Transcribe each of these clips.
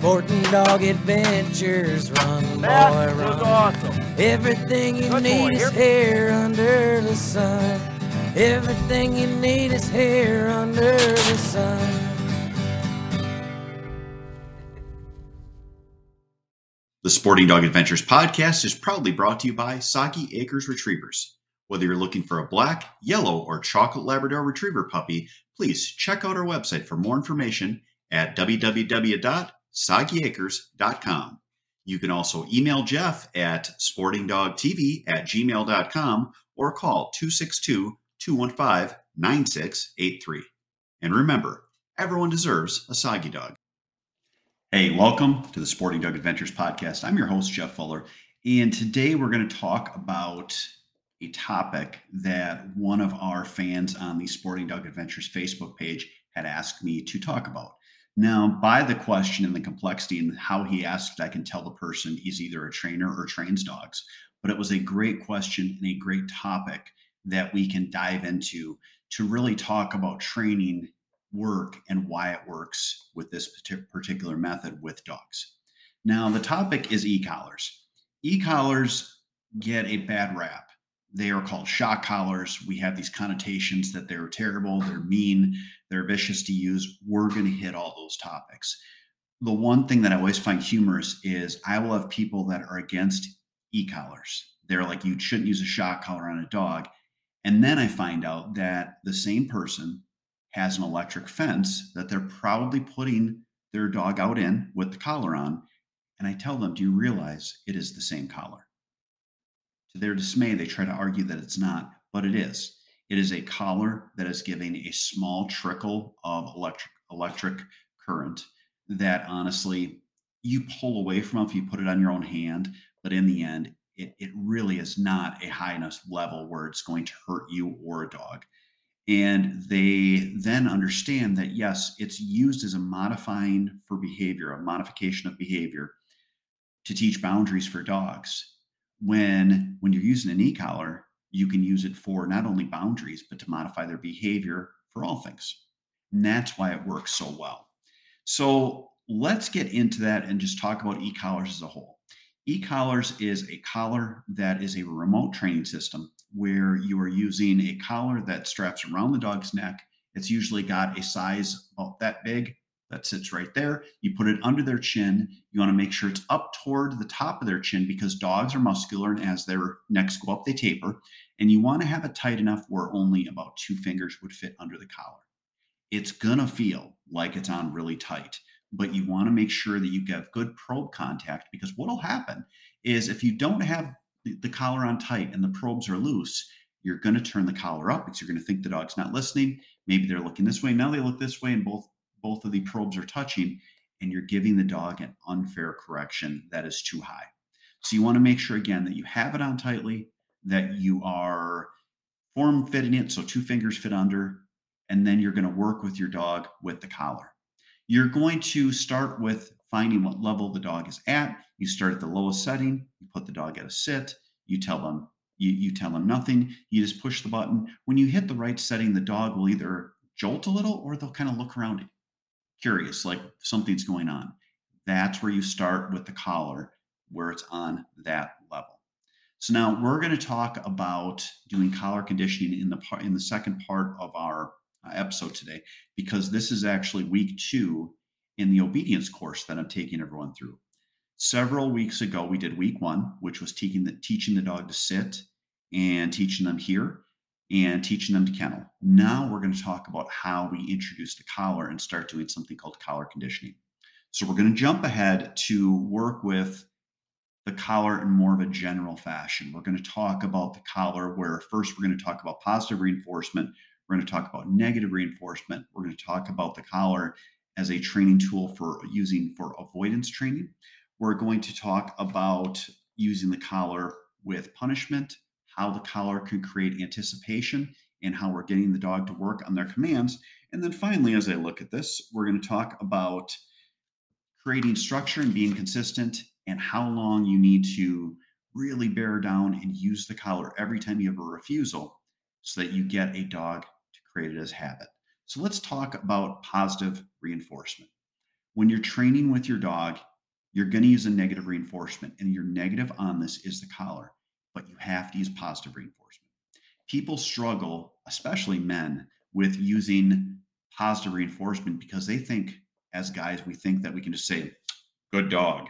Sporting Dog Adventures, run boy, That was run. awesome. Everything you Good need boy, is here. here under the sun. Everything you need is here under the sun. The Sporting Dog Adventures podcast is proudly brought to you by Sagi Acres Retrievers. Whether you're looking for a black, yellow, or chocolate Labrador Retriever puppy, please check out our website for more information at www.sagiacres.com. You can also email Jeff at sportingdogtv at gmail.com or call 262 215 9683. And remember, everyone deserves a Sagi dog. Hey, welcome to the Sporting Dog Adventures podcast. I'm your host, Jeff Fuller, and today we're going to talk about a topic that one of our fans on the Sporting Dog Adventures Facebook page had asked me to talk about. Now, by the question and the complexity and how he asked, I can tell the person is either a trainer or trains dogs. But it was a great question and a great topic that we can dive into to really talk about training work and why it works with this particular method with dogs. Now, the topic is e collars. E collars get a bad rap. They are called shock collars. We have these connotations that they're terrible, they're mean, they're vicious to use. We're going to hit all those topics. The one thing that I always find humorous is I will have people that are against e collars. They're like, you shouldn't use a shock collar on a dog. And then I find out that the same person has an electric fence that they're probably putting their dog out in with the collar on. And I tell them, Do you realize it is the same collar? To their dismay, they try to argue that it's not, but it is. It is a collar that is giving a small trickle of electric electric current that honestly you pull away from if you put it on your own hand, but in the end, it, it really is not a high enough level where it's going to hurt you or a dog. And they then understand that, yes, it's used as a modifying for behavior, a modification of behavior to teach boundaries for dogs. When, when you're using an e-collar, you can use it for not only boundaries, but to modify their behavior for all things. And that's why it works so well. So let's get into that and just talk about e-collars as a whole. E-collars is a collar that is a remote training system where you are using a collar that straps around the dog's neck. It's usually got a size about that big that sits right there. You put it under their chin. You want to make sure it's up toward the top of their chin because dogs are muscular and as their necks go up, they taper. And you want to have it tight enough where only about two fingers would fit under the collar. It's going to feel like it's on really tight, but you want to make sure that you have good probe contact because what will happen is if you don't have the, the collar on tight and the probes are loose, you're going to turn the collar up because you're going to think the dog's not listening. Maybe they're looking this way. Now they look this way, and both both of the probes are touching, and you're giving the dog an unfair correction that is too high. So you want to make sure again that you have it on tightly, that you are form fitting it so two fingers fit under, and then you're going to work with your dog with the collar. You're going to start with finding what level the dog is at. You start at the lowest setting, you put the dog at a sit, you tell them you, you tell them nothing, you just push the button. When you hit the right setting, the dog will either jolt a little or they'll kind of look around curious, like something's going on. That's where you start with the collar, where it's on that level. So now we're going to talk about doing collar conditioning in the part in the second part of our uh, episode today, because this is actually week two in the obedience course that I'm taking everyone through. Several weeks ago, we did week one, which was teaching the, teaching the dog to sit and teaching them here and teaching them to kennel. Now we're going to talk about how we introduce the collar and start doing something called collar conditioning. So we're going to jump ahead to work with the collar in more of a general fashion. We're going to talk about the collar where first we're going to talk about positive reinforcement. We're going to talk about negative reinforcement. We're going to talk about the collar as a training tool for using for avoidance training. We're going to talk about using the collar with punishment, how the collar can create anticipation, and how we're getting the dog to work on their commands. And then finally, as I look at this, we're going to talk about creating structure and being consistent and how long you need to really bear down and use the collar every time you have a refusal so that you get a dog to create it as habit. So let's talk about positive reinforcement. When you're training with your dog, you're going to use a negative reinforcement, and your negative on this is the collar, but you have to use positive reinforcement. People struggle, especially men, with using positive reinforcement because they think, as guys, we think that we can just say, good dog.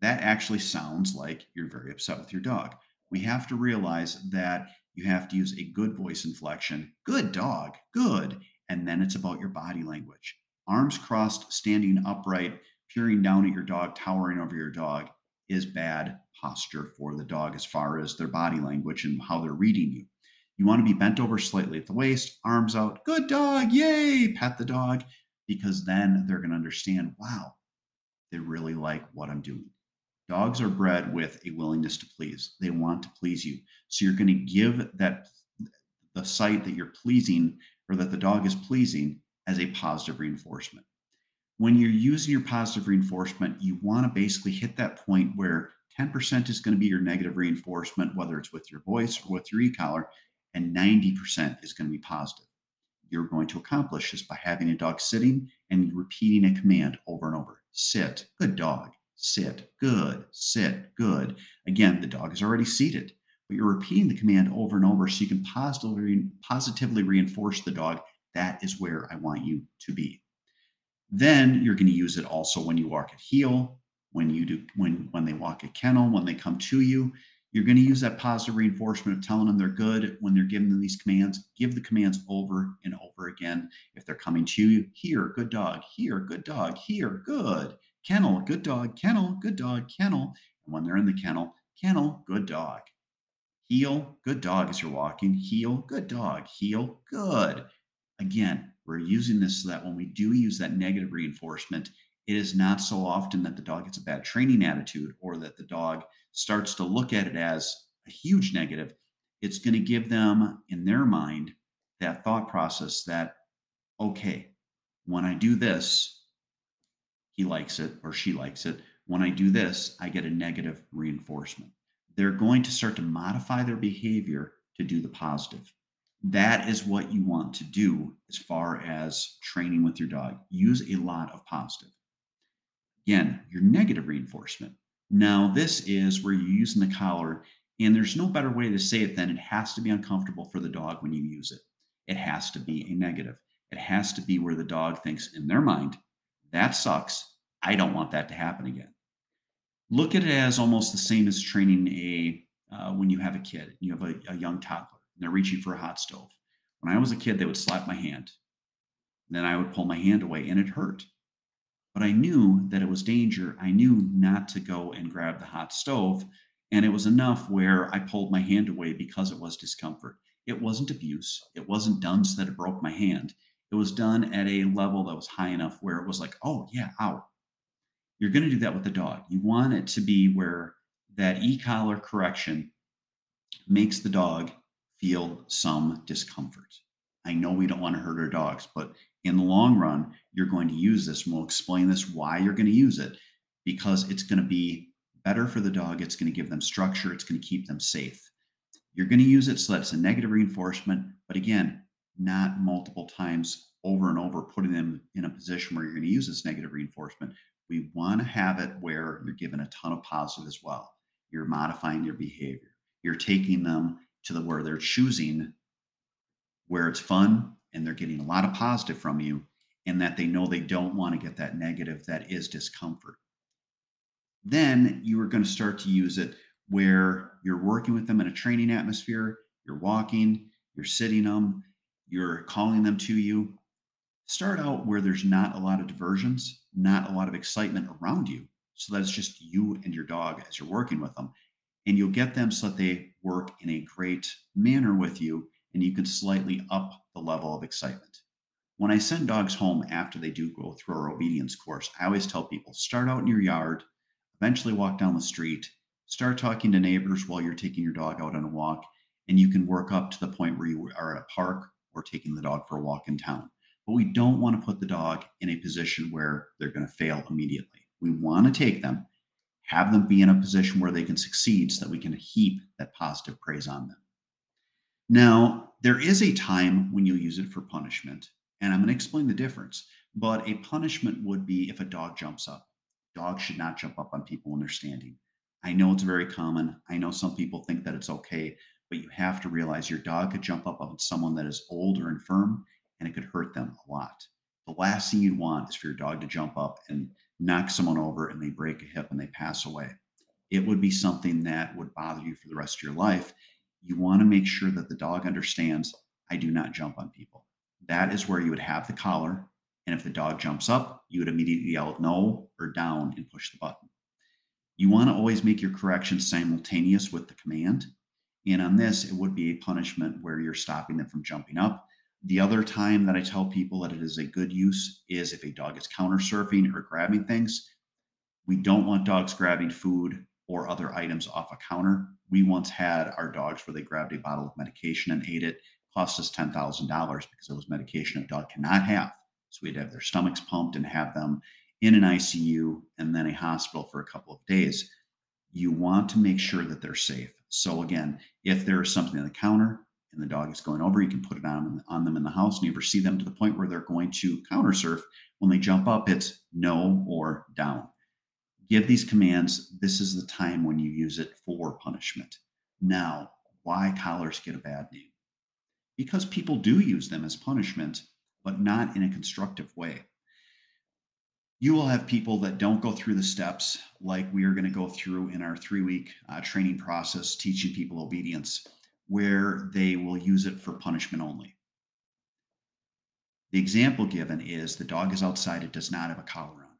That actually sounds like you're very upset with your dog. We have to realize that you have to use a good voice inflection, good dog, good, and then it's about your body language. Arms crossed, standing upright, peering down at your dog, towering over your dog is bad posture for the dog as far as their body language and how they're reading you. You want to be bent over slightly at the waist, arms out, good dog, yay, pet the dog, because then they're going to understand, wow, they really like what I'm doing. Dogs are bred with a willingness to please. They want to please you. So you're going to give that the sight that you're pleasing or that the dog is pleasing as a positive reinforcement. When you're using your positive reinforcement, you want to basically hit that point where 10% is going to be your negative reinforcement, whether it's with your voice or with your e-collar, and 90% is going to be positive. You're going to accomplish this by having a dog sitting and repeating a command over and over. Sit, good dog. Sit, good. Sit, good. Again, the dog is already seated, but you're repeating the command over and over so you can positively, positively reinforce the dog. That is where I want you to be. Then you're going to use it also when you walk at heel, when you do when when they walk a kennel, when they come to you. You're going to use that positive reinforcement of telling them they're good when they're giving them these commands. Give the commands over and over again. If they're coming to you, here, good dog, here, good dog, here, good. Kennel, good dog, kennel, good dog, kennel. And when they're in the kennel, kennel, good dog. Heel, good dog as you're walking. Heel, good dog. Heel, good. Again, we're using this so that when we do use that negative reinforcement, it is not so often that the dog gets a bad training attitude or that the dog starts to look at it as a huge negative. It's going to give them in their mind that thought process that, okay, when I do this, he likes it or she likes it. When I do this, I get a negative reinforcement. They're going to start to modify their behavior to do the positive that is what you want to do as far as training with your dog. Use a lot of positive. Again, your negative reinforcement. Now, this is where you're using the collar, and there's no better way to say it than it has to be uncomfortable for the dog when you use it. It has to be a negative. It has to be where the dog thinks in their mind, that sucks. I don't want that to happen again. Look at it as almost the same as training a uh, when you have a kid, you have a, a young toddler and they're reaching for a hot stove. When I was a kid, they would slap my hand. Then I would pull my hand away and it hurt. But I knew that it was danger. I knew not to go and grab the hot stove. And it was enough where I pulled my hand away because it was discomfort. It wasn't abuse. It wasn't done so that it broke my hand. It was done at a level that was high enough where it was like, oh, yeah, ow. You're going to do that with the dog. You want it to be where that e collar correction makes the dog feel some discomfort. I know we don't want to hurt our dogs, but in the long run, you're going to use this. And we'll explain this why you're going to use it because it's going to be better for the dog. It's going to give them structure. It's going to keep them safe. You're going to use it so that it's a negative reinforcement, but again, not multiple times over and over, putting them in a position where you're going to use this negative reinforcement. We want to have it where you're given a ton of positive as well. You're modifying your behavior. You're taking them to the where they're choosing where it's fun and they're getting a lot of positive from you and that they know they don't want to get that negative that is discomfort. Then you are going to start to use it where you're working with them in a training atmosphere you're walking you're sitting them you're calling them to you. Start out where there's not a lot of diversions not a lot of excitement around you. So that it's just you and your dog as you're working with them and you'll get them so that they work in a great manner with you and you can slightly up the level of excitement. When I send dogs home after they do go through our obedience course, I always tell people start out in your yard, eventually walk down the street, start talking to neighbors while you're taking your dog out on a walk, and you can work up to the point where you are at a park or taking the dog for a walk in town. But we don't want to put the dog in a position where they're going to fail immediately. We want to take them have them be in a position where they can succeed so that we can heap that positive praise on them. Now, there is a time when you'll use it for punishment, and I'm going to explain the difference. But a punishment would be if a dog jumps up. Dogs should not jump up on people when they're standing. I know it's very common. I know some people think that it's okay, but you have to realize your dog could jump up on someone that is old or infirm and it could hurt them a lot. The last thing you'd want is for your dog to jump up and knock someone over and they break a hip and they pass away. It would be something that would bother you for the rest of your life. You want to make sure that the dog understands I do not jump on people. That is where you would have the collar. And if the dog jumps up, you would immediately yell no or down and push the button. You want to always make your corrections simultaneous with the command. And on this, it would be a punishment where you're stopping them from jumping up. The other time that I tell people that it is a good use is if a dog is counter surfing or grabbing things. We don't want dogs grabbing food or other items off a counter. We once had our dogs where they grabbed a bottle of medication and ate it, cost us $10,000 because it was medication a dog cannot have. So we'd have their stomachs pumped and have them in an ICU and then a hospital for a couple of days. You want to make sure that they're safe. So again, if there is something on the counter and the dog is going over, you can put it on, on them in the house and you ever see them to the point where they're going to counter surf. When they jump up, it's no or down. Give these commands. This is the time when you use it for punishment. Now, why collars get a bad name? Because people do use them as punishment, but not in a constructive way you will have people that don't go through the steps like we are going to go through in our three week uh, training process teaching people obedience where they will use it for punishment only the example given is the dog is outside it does not have a collar on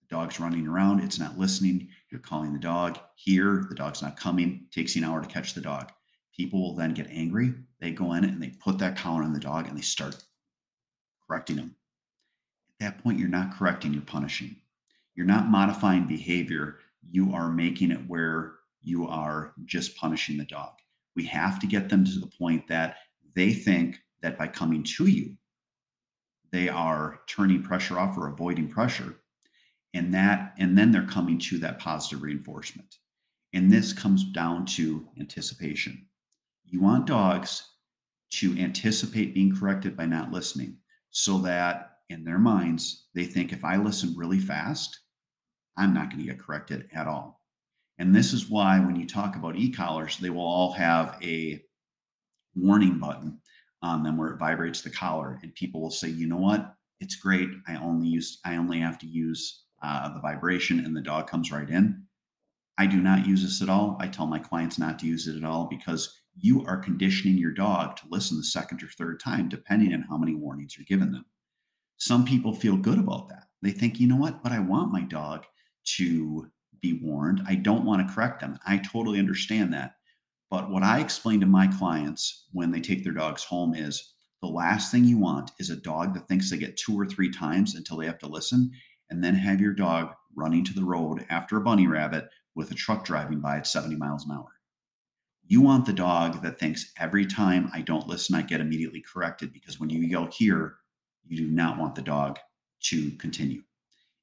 the dog's running around it's not listening you're calling the dog here the dog's not coming it takes you an hour to catch the dog people will then get angry they go in and they put that collar on the dog and they start correcting them. At that point, you're not correcting, you're punishing. You're not modifying behavior. You are making it where you are just punishing the dog. We have to get them to the point that they think that by coming to you, they are turning pressure off or avoiding pressure. And that, and then they're coming to that positive reinforcement. And this comes down to anticipation. You want dogs to anticipate being corrected by not listening so that in their minds, they think if I listen really fast, I'm not going to get corrected at all. And this is why when you talk about e-collars, they will all have a warning button on them where it vibrates the collar, and people will say, you know what, it's great. I only use I only have to use uh, the vibration, and the dog comes right in. I do not use this at all. I tell my clients not to use it at all because you are conditioning your dog to listen the second or third time, depending on how many warnings you're giving them. Some people feel good about that. They think, you know what, but I want my dog to be warned. I don't want to correct them. I totally understand that. But what I explain to my clients when they take their dogs home is the last thing you want is a dog that thinks they get two or three times until they have to listen, and then have your dog running to the road after a bunny rabbit with a truck driving by at 70 miles an hour. You want the dog that thinks every time I don't listen, I get immediately corrected because when you yell here, you do not want the dog to continue.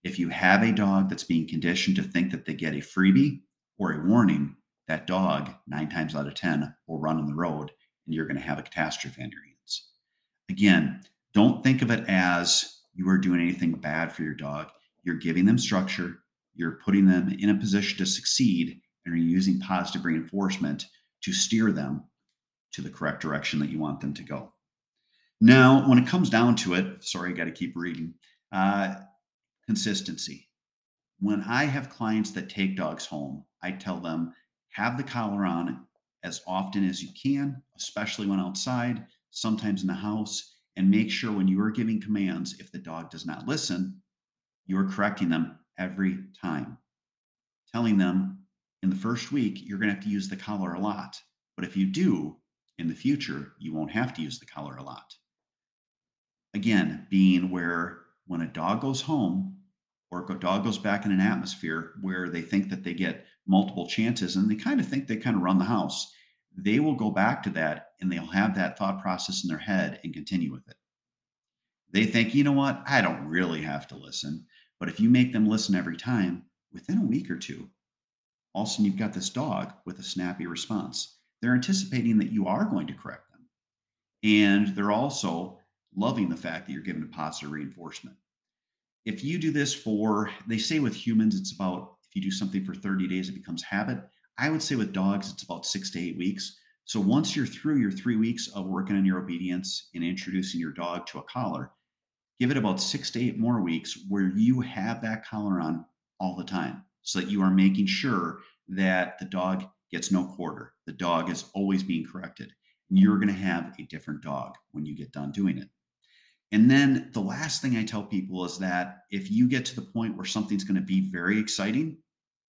If you have a dog that's being conditioned to think that they get a freebie or a warning, that dog, nine times out of 10, will run on the road and you're going to have a catastrophe on your hands. Again, don't think of it as you are doing anything bad for your dog. You're giving them structure, you're putting them in a position to succeed, and you're using positive reinforcement to steer them to the correct direction that you want them to go. Now, when it comes down to it, sorry, I got to keep reading. Uh, consistency. When I have clients that take dogs home, I tell them have the collar on as often as you can, especially when outside, sometimes in the house, and make sure when you are giving commands, if the dog does not listen, you're correcting them every time. Telling them in the first week, you're going to have to use the collar a lot. But if you do, in the future, you won't have to use the collar a lot again, being where when a dog goes home or a dog goes back in an atmosphere where they think that they get multiple chances and they kind of think they kind of run the house, they will go back to that and they'll have that thought process in their head and continue with it. They think, you know what, I don't really have to listen. But if you make them listen every time, within a week or two, all of a sudden you've got this dog with a snappy response. They're anticipating that you are going to correct them. And they're also loving the fact that you're giving a positive reinforcement. If you do this for, they say with humans, it's about if you do something for 30 days, it becomes habit. I would say with dogs, it's about six to eight weeks. So once you're through your three weeks of working on your obedience and introducing your dog to a collar, give it about six to eight more weeks where you have that collar on all the time so that you are making sure that the dog gets no quarter. The dog is always being corrected. And You're going to have a different dog when you get done doing it. And then the last thing I tell people is that if you get to the point where something's going to be very exciting,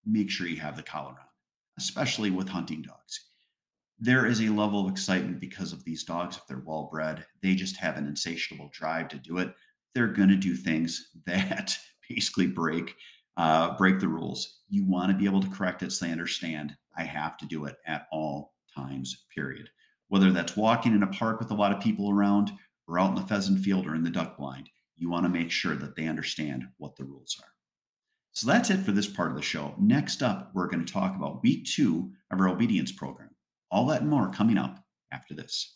make sure you have the collar on, especially with hunting dogs. There is a level of excitement because of these dogs. If they're well bred, they just have an insatiable drive to do it. They're going to do things that basically break uh, break the rules. You want to be able to correct it so they understand I have to do it at all times, period. Whether that's walking in a park with a lot of people around or out in the pheasant field or in the duck blind, you want to make sure that they understand what the rules are. So that's it for this part of the show. Next up, we're going to talk about week two of our obedience program. All that and more coming up after this.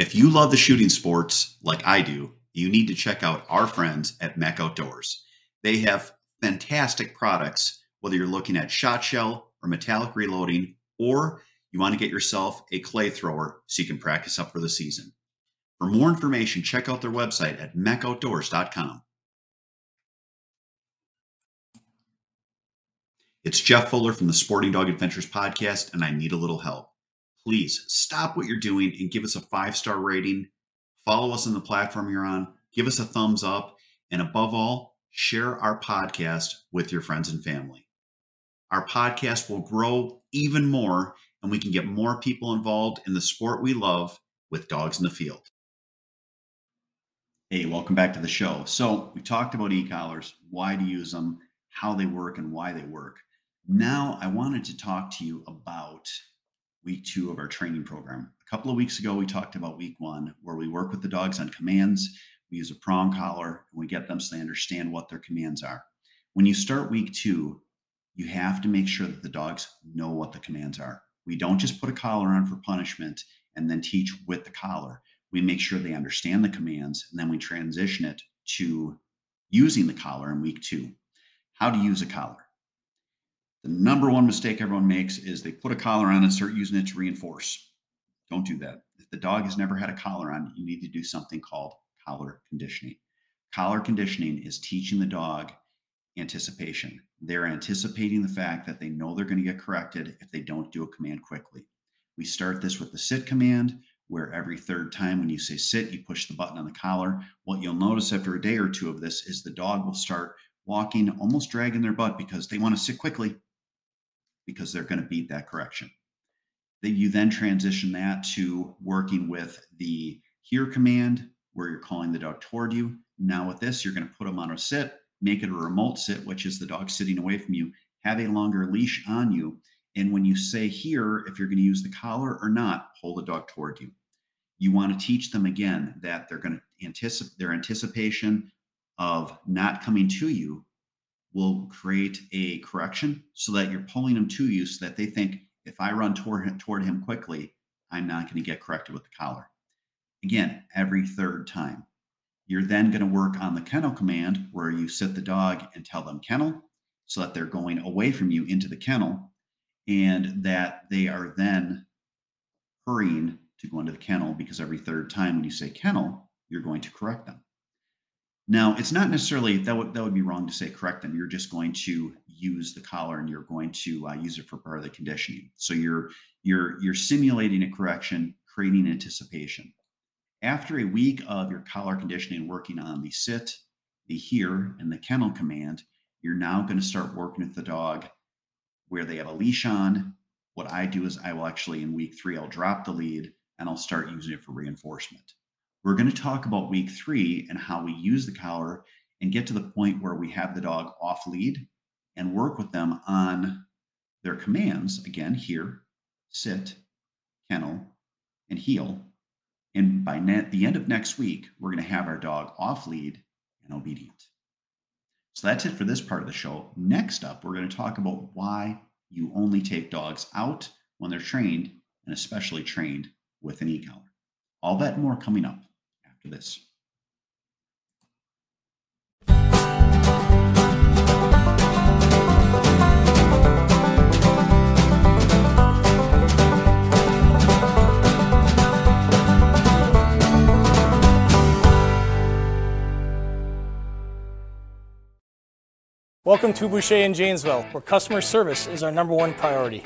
If you love the shooting sports like I do, you need to check out our friends at MEC Outdoors. They have fantastic products, whether you're looking at shot shell or metallic reloading, or you want to get yourself a clay thrower so you can practice up for the season. For more information, check out their website at mecoutdoors.com. It's Jeff Fuller from the Sporting Dog Adventures podcast, and I need a little help please stop what you're doing and give us a five star rating. Follow us on the platform you're on. Give us a thumbs up. And above all, share our podcast with your friends and family. Our podcast will grow even more, and we can get more people involved in the sport we love with dogs in the field. Hey, welcome back to the show. So, we talked about e collars, why to use them, how they work, and why they work. Now, I wanted to talk to you about week two of our training program. A couple of weeks ago, we talked about week one, where we work with the dogs on commands. We use a prong collar and we get them so they understand what their commands are. When you start week two, you have to make sure that the dogs know what the commands are. We don't just put a collar on for punishment and then teach with the collar. We make sure they understand the commands and then we transition it to using the collar in week two. How to use a collar. The number one mistake everyone makes is they put a collar on and start using it to reinforce. Don't do that. If the dog has never had a collar on, you need to do something called collar conditioning. Collar conditioning is teaching the dog anticipation. They're anticipating the fact that they know they're going to get corrected if they don't do a command quickly. We start this with the sit command, where every third time when you say sit, you push the button on the collar. What you'll notice after a day or two of this is the dog will start walking, almost dragging their butt because they want to sit quickly because they're going to beat that correction. That you then transition that to working with the here command where you're calling the dog toward you. Now with this, you're going to put them on a sit, make it a remote sit, which is the dog sitting away from you, have a longer leash on you. And when you say here, if you're going to use the collar or not, pull the dog toward you. You want to teach them again that they're going to anticipate their anticipation of not coming to you will create a correction so that you're pulling them to you so that they think if I run toward him, toward him quickly, I'm not going to get corrected with the collar. Again, every third time. You're then going to work on the kennel command where you sit the dog and tell them kennel so that they're going away from you into the kennel and that they are then hurrying to go into the kennel because every third time when you say kennel, you're going to correct them. Now, it's not necessarily that would that would be wrong to say correct them. You're just going to use the collar and you're going to uh, use it for part of the conditioning. So you're you're you're simulating a correction, creating anticipation. After a week of your collar conditioning, working on the sit, the here, and the kennel command, you're now going to start working with the dog where they have a leash on. What I do is I will actually in week three I'll drop the lead and I'll start using it for reinforcement. We're going to talk about week three and how we use the collar and get to the point where we have the dog off lead and work with them on their commands again here, sit, kennel, and heel. And by ne- the end of next week, we're going to have our dog off lead and obedient. So that's it for this part of the show. Next up, we're going to talk about why you only take dogs out when they're trained and especially trained with an e collar. All that and more coming up after this. Welcome to Boucher in Janesville, where customer service is our number one priority.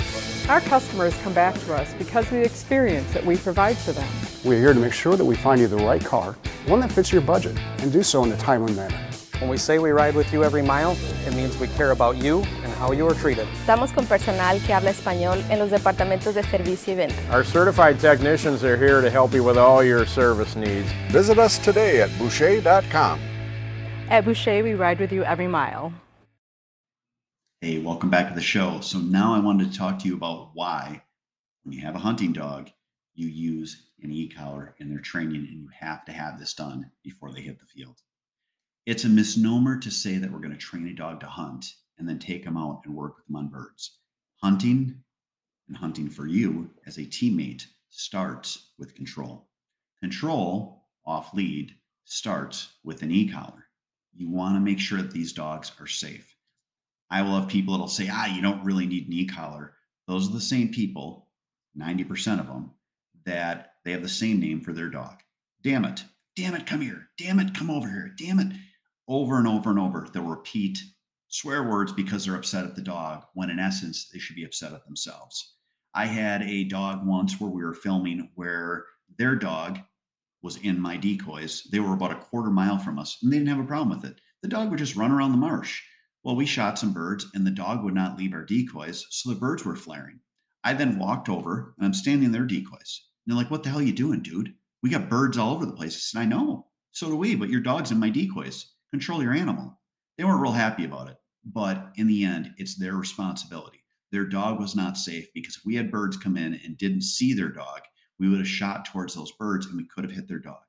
Our customers come back to us because of the experience that we provide for them. We're here to make sure that we find you the right car, one that fits your budget, and do so in a timely manner. When we say we ride with you every mile, it means we care about you and how you are treated. Estamos con personal que habla español en los departamentos de servicio y venta. Our certified technicians are here to help you with all your service needs. Visit us today at Boucher.com. At Boucher, we ride with you every mile. Hey, welcome back to the show. So now I wanted to talk to you about why, when you have a hunting dog, you use an e-collar in their training and you have to have this done before they hit the field. It's a misnomer to say that we're going to train a dog to hunt and then take them out and work with them on birds. Hunting and hunting for you as a teammate starts with control. Control off lead starts with an e-collar. You want to make sure that these dogs are safe. I will have people that'll say, ah, you don't really need an e-collar. Those are the same people, 90% of them, that they have the same name for their dog. Damn it. Damn it, come here. Damn it, come over here. Damn it. Over and over and over, they'll repeat swear words because they're upset at the dog, when in essence, they should be upset at themselves. I had a dog once where we were filming where their dog was in my decoys. They were about a quarter mile from us and they didn't have a problem with it. The dog would just run around the marsh. Well, we shot some birds and the dog would not leave our decoys, so the birds were flaring. I then walked over and I'm standing there decoys. They're like, what the hell are you doing, dude? We got birds all over the place. And I know. So do we, but your dog's in my decoys. Control your animal. They weren't real happy about it. But in the end, it's their responsibility. Their dog was not safe because if we had birds come in and didn't see their dog, we would have shot towards those birds and we could have hit their dog.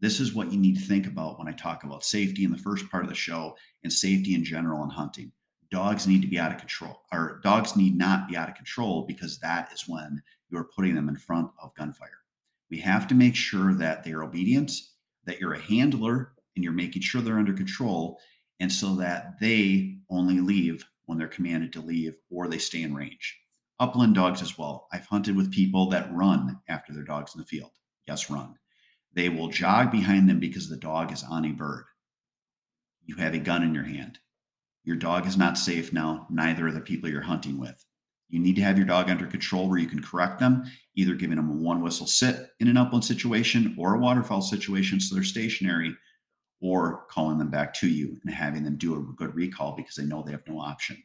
This is what you need to think about when I talk about safety in the first part of the show and safety in general in hunting. Dogs need to be out of control, or dogs need not be out of control because that is when you're putting them in front of gunfire. We have to make sure that they're obedient, that you're a handler, and you're making sure they're under control, and so that they only leave when they're commanded to leave or they stay in range. Upland dogs as well. I've hunted with people that run after their dogs in the field. Yes, run. They will jog behind them because the dog is on a bird. You have a gun in your hand. Your dog is not safe now, neither are the people you're hunting with. You need to have your dog under control where you can correct them, either giving them a one whistle sit in an upland situation or a waterfowl situation so they're stationary, or calling them back to you and having them do a good recall because they know they have no option.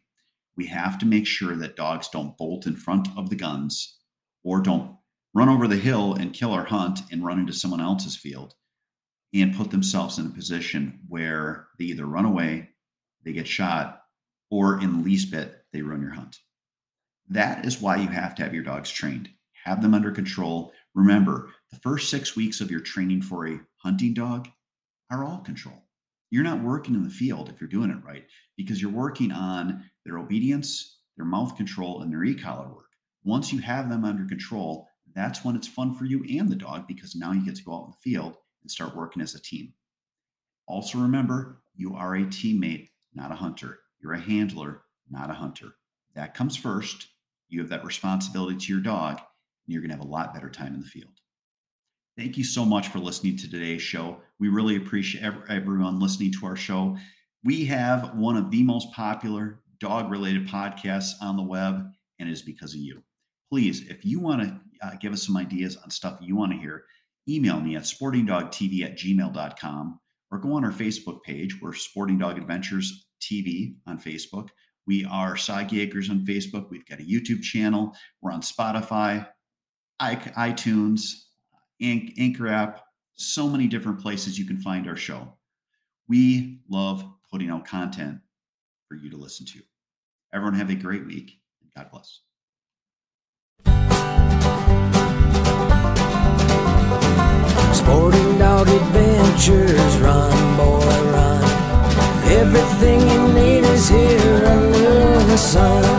We have to make sure that dogs don't bolt in front of the guns or don't run over the hill and kill our hunt and run into someone else's field and put themselves in a position where they either run away, they get shot, or in the least bit, they ruin your hunt. That is why you have to have your dogs trained. Have them under control. Remember, the first six weeks of your training for a hunting dog are all control. You're not working in the field if you're doing it right because you're working on their obedience, their mouth control, and their e collar work. Once you have them under control, that's when it's fun for you and the dog because now you get to go out in the field and start working as a team. Also, remember, you are a teammate, not a hunter. You're a handler, not a hunter. That comes first. You have that responsibility to your dog, and you're going to have a lot better time in the field. Thank you so much for listening to today's show. We really appreciate everyone listening to our show. We have one of the most popular dog related podcasts on the web, and it is because of you. Please, if you want to uh, give us some ideas on stuff you want to hear, email me at sportingdogtv at gmail.com or go on our Facebook page. We're Sporting Dog Adventures TV on Facebook. We are Sagi Acres on Facebook. We've got a YouTube channel. We're on Spotify, iTunes, Anchor app, so many different places you can find our show. We love putting out content for you to listen to. Everyone have a great week and God bless. Thank you adventures. Run, boy, run. Everything you need is here under the sun.